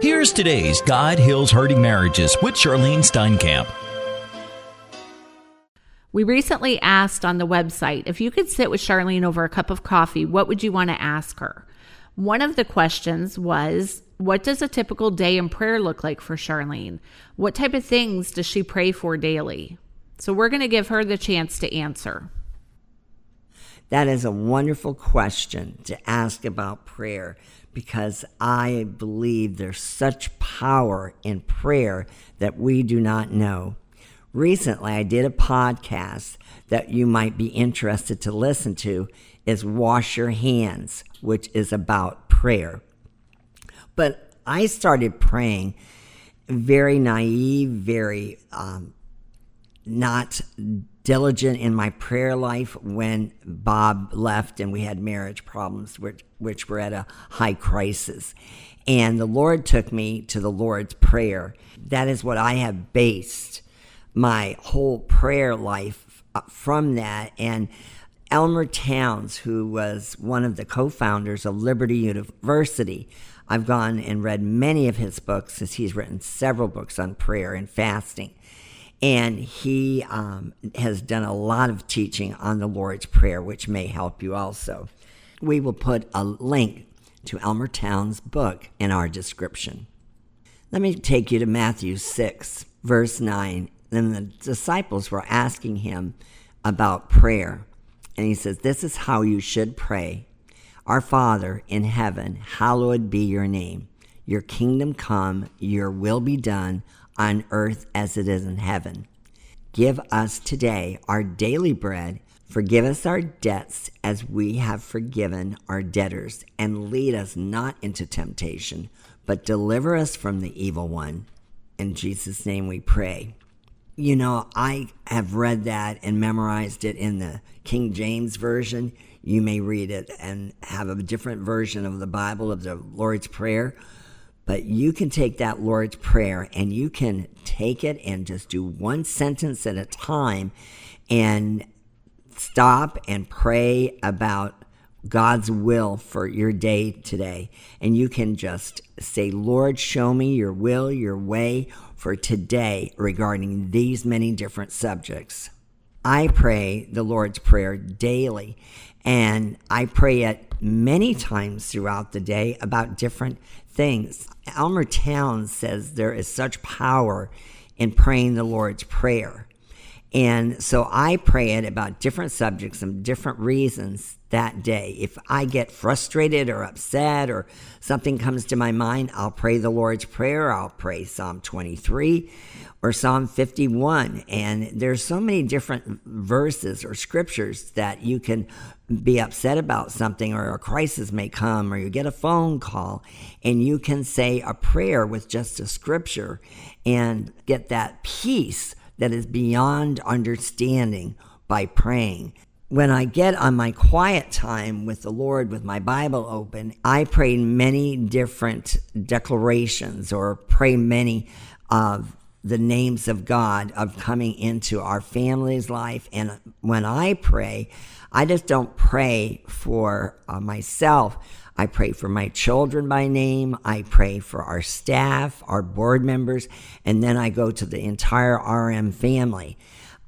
Here's today's God Heals Hurting Marriages with Charlyne Steinkamp. We recently asked on the website if you could sit with Charlyne over a cup of coffee, what would you want to ask her? One of the questions was What does a typical day in prayer look like for Charlyne? What type of things does she pray for daily? So we're going to give her the chance to answer. That is a wonderful question to ask about prayer because I believe there's such power in prayer that we do not know. Recently, I did a podcast that you might be interested to listen to is Wash Your Hands, which is about prayer. But I started praying very naive, very um, not diligent in my prayer life when Bob left and we had marriage problems, which, which were at a high crisis. And the Lord took me to the Lord's Prayer. That is what I have based my whole prayer life uh, from that. And Elmer Towns, who was one of the co founders of Liberty University, I've gone and read many of his books as he's written several books on prayer and fasting. And he um, has done a lot of teaching on the Lord's Prayer, which may help you also. We will put a link to Elmer Towns' book in our description. Let me take you to Matthew 6, verse 9. Then the disciples were asking him about prayer. And he says, This is how you should pray Our Father in heaven, hallowed be your name. Your kingdom come, your will be done on earth as it is in heaven. Give us today our daily bread. Forgive us our debts as we have forgiven our debtors. And lead us not into temptation, but deliver us from the evil one. In Jesus' name we pray you know, I have read that and memorized it in the King James Version. You may read it and have a different version of the Bible of the Lord's Prayer. But you can take that Lord's Prayer and you can take it and just do one sentence at a time and stop and pray about God's will for your day today. And you can just say, Lord, show me your will, your way, for today regarding these many different subjects. I pray the Lord's Prayer daily, and I pray it many times throughout the day about different things. Elmer Towns says there is such power in praying the Lord's Prayer. And so I pray it about different subjects and different reasons that day. If I get frustrated or upset or something comes to my mind, I'll pray the Lord's Prayer. I'll pray Psalm 23 or Psalm 51. And there's so many different verses or scriptures that you can be upset about something or a crisis may come or you get a phone call and you can say a prayer with just a scripture and get that peace that is beyond understanding by praying. When I get on my quiet time with the Lord with my Bible open, I pray many different declarations or pray many of the names of God of coming into our family's life. And when I pray, I just don't pray for uh, myself. I pray for my children by name. I pray for our staff, our board members, and then I go to the entire RM family.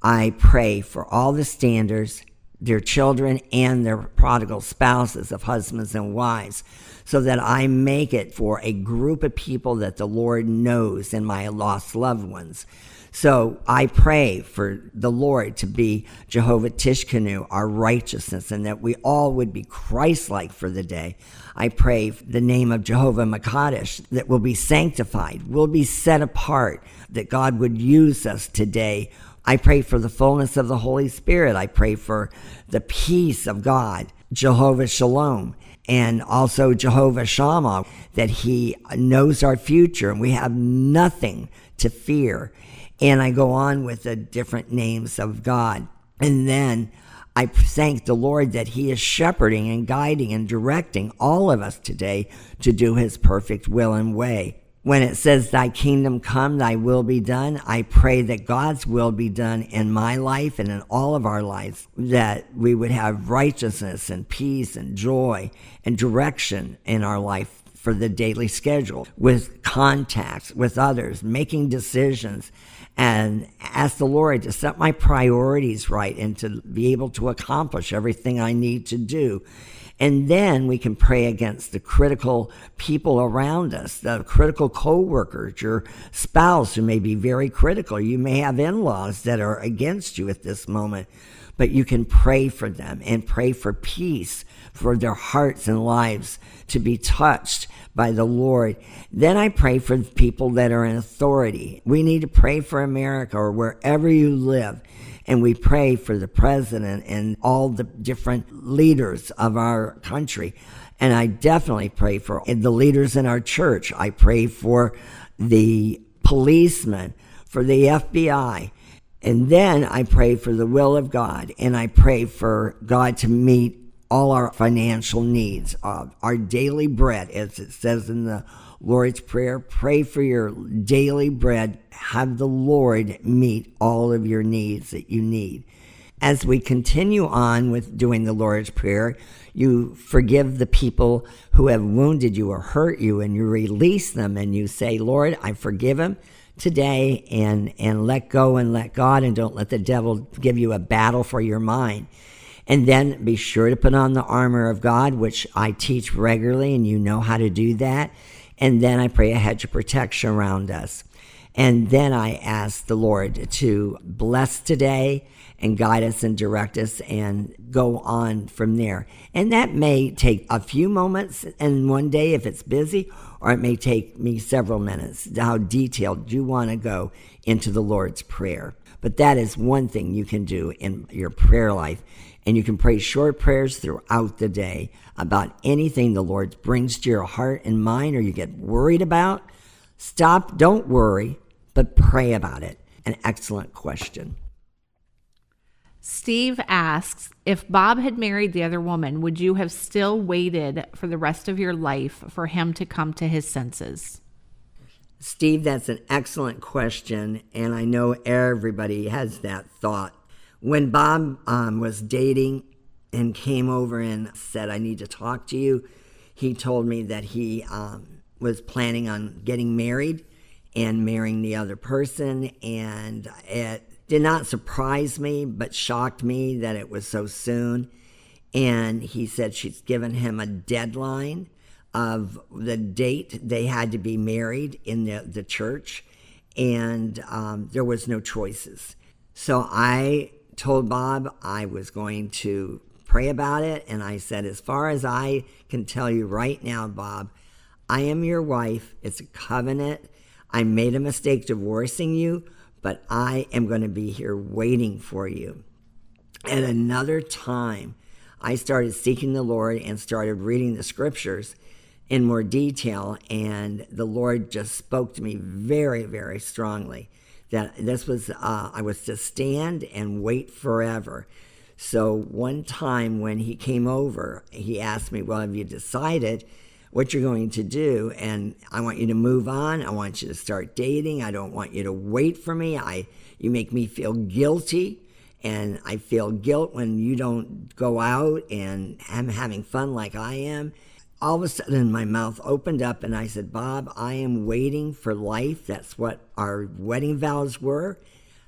I pray for all the standers, their children, and their prodigal spouses of husbands and wives, so that I make it for a group of people that the Lord knows and my lost loved ones. So I pray for the Lord to be Jehovah Tsidkenu, our righteousness, and that we all would be Christ like for the day. I pray the name of Jehovah Makadesh that will be sanctified, will be set apart, that God would use us today. I pray for the fullness of the Holy Spirit. I pray for the peace of God, Jehovah Shalom, and also Jehovah Shammah, that He knows our future and we have nothing to fear. And I go on with the different names of God. And then I thank the Lord that He is shepherding and guiding and directing all of us today to do His perfect will and way. When it says, Thy kingdom come, Thy will be done, I pray that God's will be done in my life and in all of our lives, that we would have righteousness and peace and joy and direction in our life for the daily schedule with contacts with others, making decisions, and ask the Lord to set my priorities right and to be able to accomplish everything I need to do. And then we can pray against the critical people around us, the critical coworkers, your spouse who may be very critical. You may have in-laws that are against you at this moment, but you can pray for them and pray for peace for their hearts and lives to be touched by the Lord. Then I pray for people that are in authority. We need to pray for America or wherever you live and we pray for the president and all the different leaders of our country. And I definitely pray for the leaders in our church. I pray for the policemen, for the FBI. And then I pray for the will of God and I pray for God to meet all our financial needs, uh, our daily bread, as it says in the Lord's Prayer. Pray for your daily bread. Have the Lord meet all of your needs that you need. As we continue on with doing the Lord's Prayer, you forgive the people who have wounded you or hurt you, and you release them and you say, Lord, I forgive them today and, and let go and let God, and don't let the devil give you a battle for your mind. And then be sure to put on the armor of God, which I teach regularly, and you know how to do that. And then I pray a hedge of protection around us. And then I ask the Lord to bless today and guide us and direct us and go on from there. And that may take a few moments in one day if it's busy, or it may take me several minutes. How detailed do you want to go into the Lord's Prayer. But that is one thing you can do in your prayer life. And you can pray short prayers throughout the day about anything the Lord brings to your heart and mind or you get worried about. Stop, don't worry, but pray about it. An excellent question. Steve asks If Bob had married the other woman, would you have still waited for the rest of your life for him to come to his senses? Steve, that's an excellent question. And I know everybody has that thought. When Bob um, was dating and came over and said, I need to talk to you, he told me that he um, was planning on getting married and marrying the other person. And it did not surprise me, but shocked me that it was so soon. And he said she's given him a deadline of the date they had to be married in the, the church, and um, there was no choices. So I told Bob I was going to pray about it, and I said, as far as I can tell you right now, Bob, I am your wife. It's a covenant. I made a mistake divorcing you, but I am going to be here waiting for you. At another time, I started seeking the Lord and started reading the scriptures in more detail, and the Lord just spoke to me very, very strongly that this was, uh, I was to stand and wait forever. So one time when he came over, he asked me, Well, have you decided what you're going to do? And I want you to move on. I want you to start dating. I don't want you to wait for me. I, you make me feel guilty. And I feel guilt when you don't go out and am having fun like I am all of a sudden my mouth opened up and I said, Bob, I am waiting for life. That's what our wedding vows were.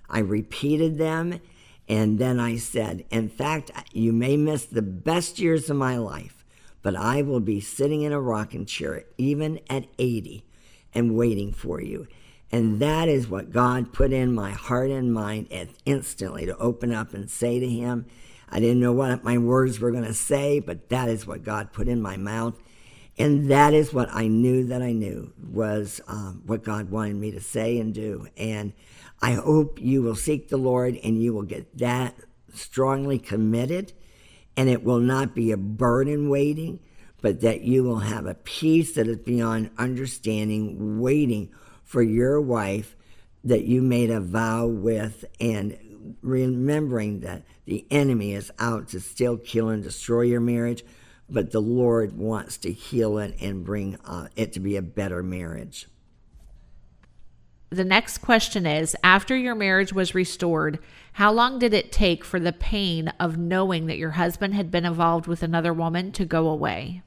I repeated them. And then I said, In fact, you may miss the best years of my life, but I will be sitting in a rocking chair, even at 80, and waiting for you. And that is what God put in my heart and mind instantly to open up and say to him, I didn't know what my words were going to say, but that is what God put in my mouth. And that is what I knew that I knew was um, what God wanted me to say and do. And I hope you will seek the Lord and you will get that strongly committed. And it will not be a burden waiting, but that you will have a peace that is beyond understanding, waiting for your wife that you made a vow with and remembering that the enemy is out to still kill, and destroy your marriage, but the Lord wants to heal it and bring uh, it to be a better marriage. The next question is After your marriage was restored, how long did it take for the pain of knowing that your husband had been involved with another woman to go away?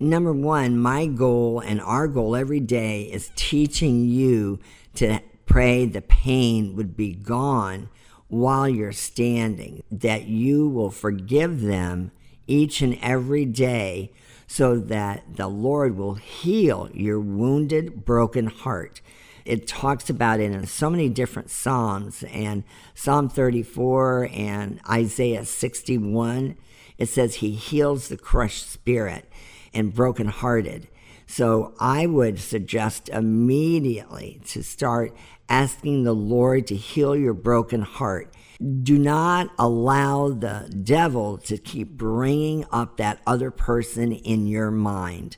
number one, my goal and our goal every day is teaching you to pray the pain would be gone while you're standing, that you will forgive them each and every day so that the Lord will heal your wounded, broken heart. It talks about it in so many different Psalms, and Psalm 34 and Isaiah 61. It says, He heals the crushed spirit and brokenhearted. So I would suggest immediately to start asking the Lord to heal your broken heart. Do not allow the devil to keep bringing up that other person in your mind.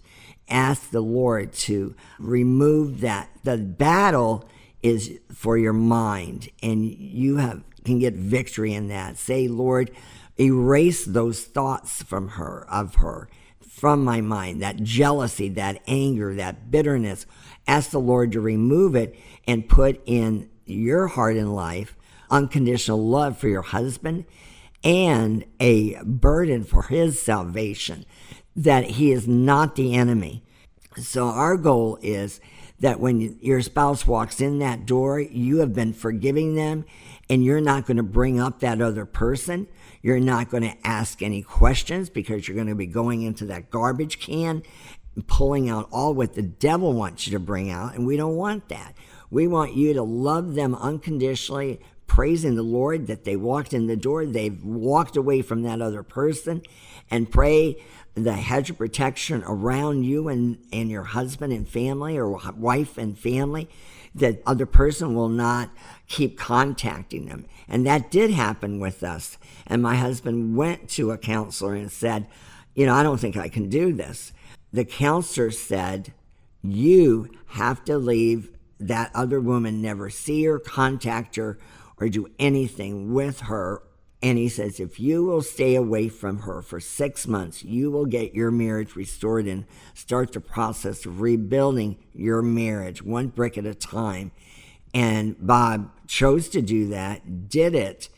Ask the Lord to remove that. The battle is for your mind, and you have can get victory in that. Say, Lord, erase those thoughts from her of her from my mind, that jealousy, that anger, that bitterness. Ask the Lord to remove it and put in your heart and life unconditional love for your husband and a burden for his salvation, that he is not the enemy. So, our goal is that when your spouse walks in that door, you have been forgiving them and you're not going to bring up that other person. You're not going to ask any questions because you're going to be going into that garbage can, pulling out all what the devil wants you to bring out. And we don't want that. We want you to love them unconditionally, praising the Lord that they walked in the door, they've walked away from that other person, and pray the hedge of protection around you and, and your husband and family or wife and family that other person will not keep contacting them. And that did happen with us. And my husband went to a counselor and said, You know, I don't think I can do this. The counselor said, You have to leave that other woman, never see her, contact her, or do anything with her. And he says, if you will stay away from her for six months, you will get your marriage restored and start the process of rebuilding your marriage one brick at a time. And Bob chose to do that, did it,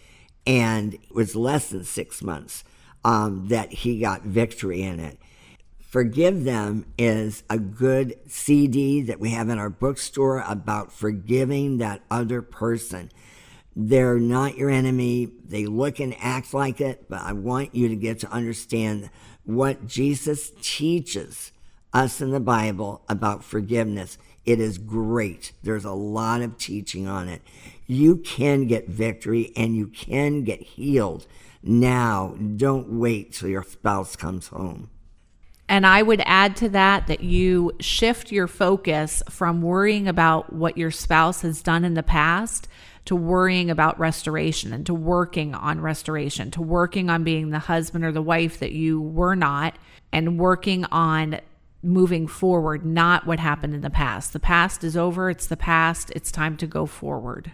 and it was less than six months um, that he got victory in it. Forgive Them is a good CD that we have in our bookstore about forgiving that other person. They're not your enemy. They look and act like it, but I want you to get to understand what Jesus teaches us in the Bible about forgiveness. It is great. There's a lot of teaching on it. You can get victory and you can get healed now. Don't wait till your spouse comes home. And I would add to that that you shift your focus from worrying about what your spouse has done in the past to worrying about restoration and to working on restoration, to working on being the husband or the wife that you were not, and working on moving forward, not what happened in the past. The past is over, it's the past, it's time to go forward.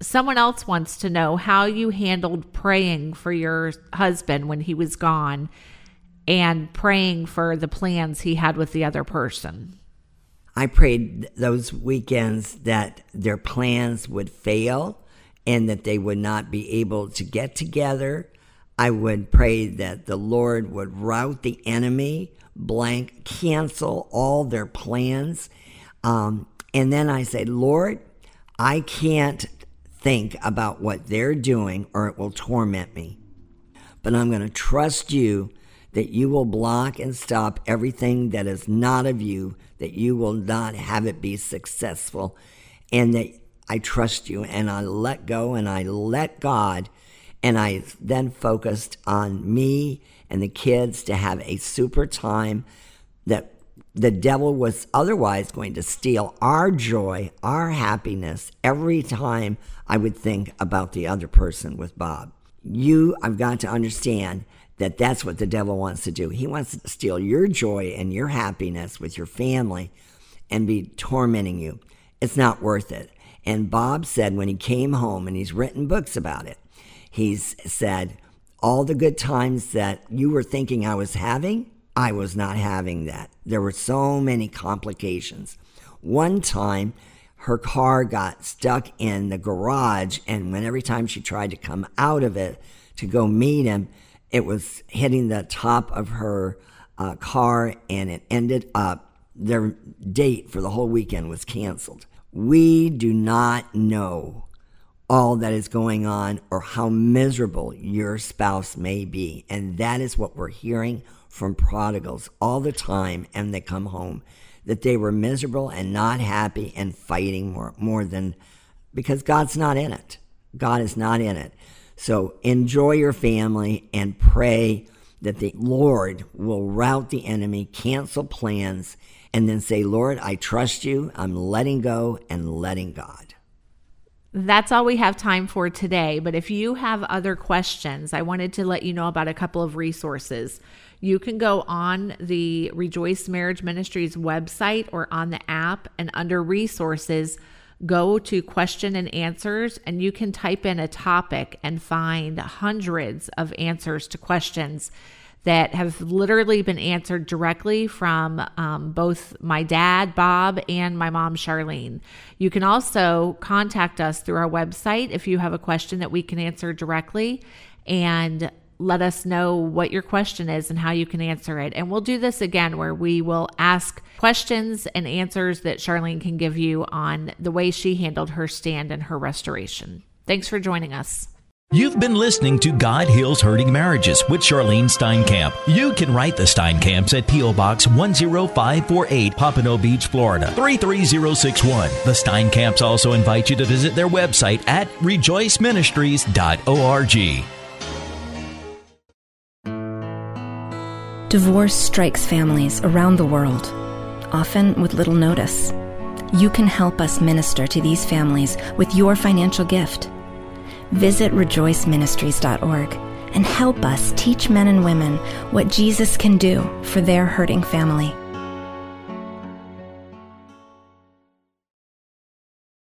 Someone else wants to know how you handled praying for your husband when he was gone and praying for the plans he had with the other person. I prayed those weekends that their plans would fail and that they would not be able to get together. I would pray that the Lord would rout the enemy blank, cancel all their plans. Um, and then I say, Lord, I can't think about what they're doing or it will torment me. But I'm going to trust you that you will block and stop everything that is not of you, that you will not have it be successful, and that I trust you and I let go and I let God. And I then focused on me and the kids to have a super time that the devil was otherwise going to steal our joy, our happiness every time I would think about the other person with Bob. You, I've got to understand that that's what the devil wants to do. He wants to steal your joy and your happiness with your family and be tormenting you. It's not worth it. And Bob said when he came home, and he's written books about it, he's said, all the good times that you were thinking I was having, I was not having that. There were so many complications. One time, her car got stuck in the garage, and when every time she tried to come out of it to go meet him, it was hitting the top of her uh, car and it ended up their date for the whole weekend was canceled. We do not know all that is going on or how miserable your spouse may be. And that is what we're hearing from prodigals all the time and they come home that they were miserable and not happy and fighting more, more than because God's not in it. God is not in it. So enjoy your family and pray that the Lord will rout the enemy, cancel plans, and then say, Lord, I trust you. I'm letting go and letting God. That's all we have time for today. But if you have other questions, I wanted to let you know about a couple of resources. You can go on the Rejoice Marriage Ministries website or on the app, and under resources, go to question and answers, and you can type in a topic and find hundreds of answers to questions that have literally been answered directly from um, both my dad, Bob, and my mom, Charlyne. You can also contact us through our website if you have a question that we can answer directly. And let us know what your question is and how you can answer it. And we'll do this again where we will ask questions and answers that Charlyne can give you on the way she handled her stand and her restoration. Thanks for joining us. You've been listening to God Heals Hurting Marriages with Charlyne Steinkamp. You can write the Steinkamps at P.O. Box 10548, Pompano Beach, Florida 33061. The Steinkamps also invite you to visit their website at rejoiceministries.org. Divorce strikes families around the world, often with little notice. You can help us minister to these families with your financial gift. Visit rejoiceministries.org and help us teach men and women what Jesus can do for their hurting family.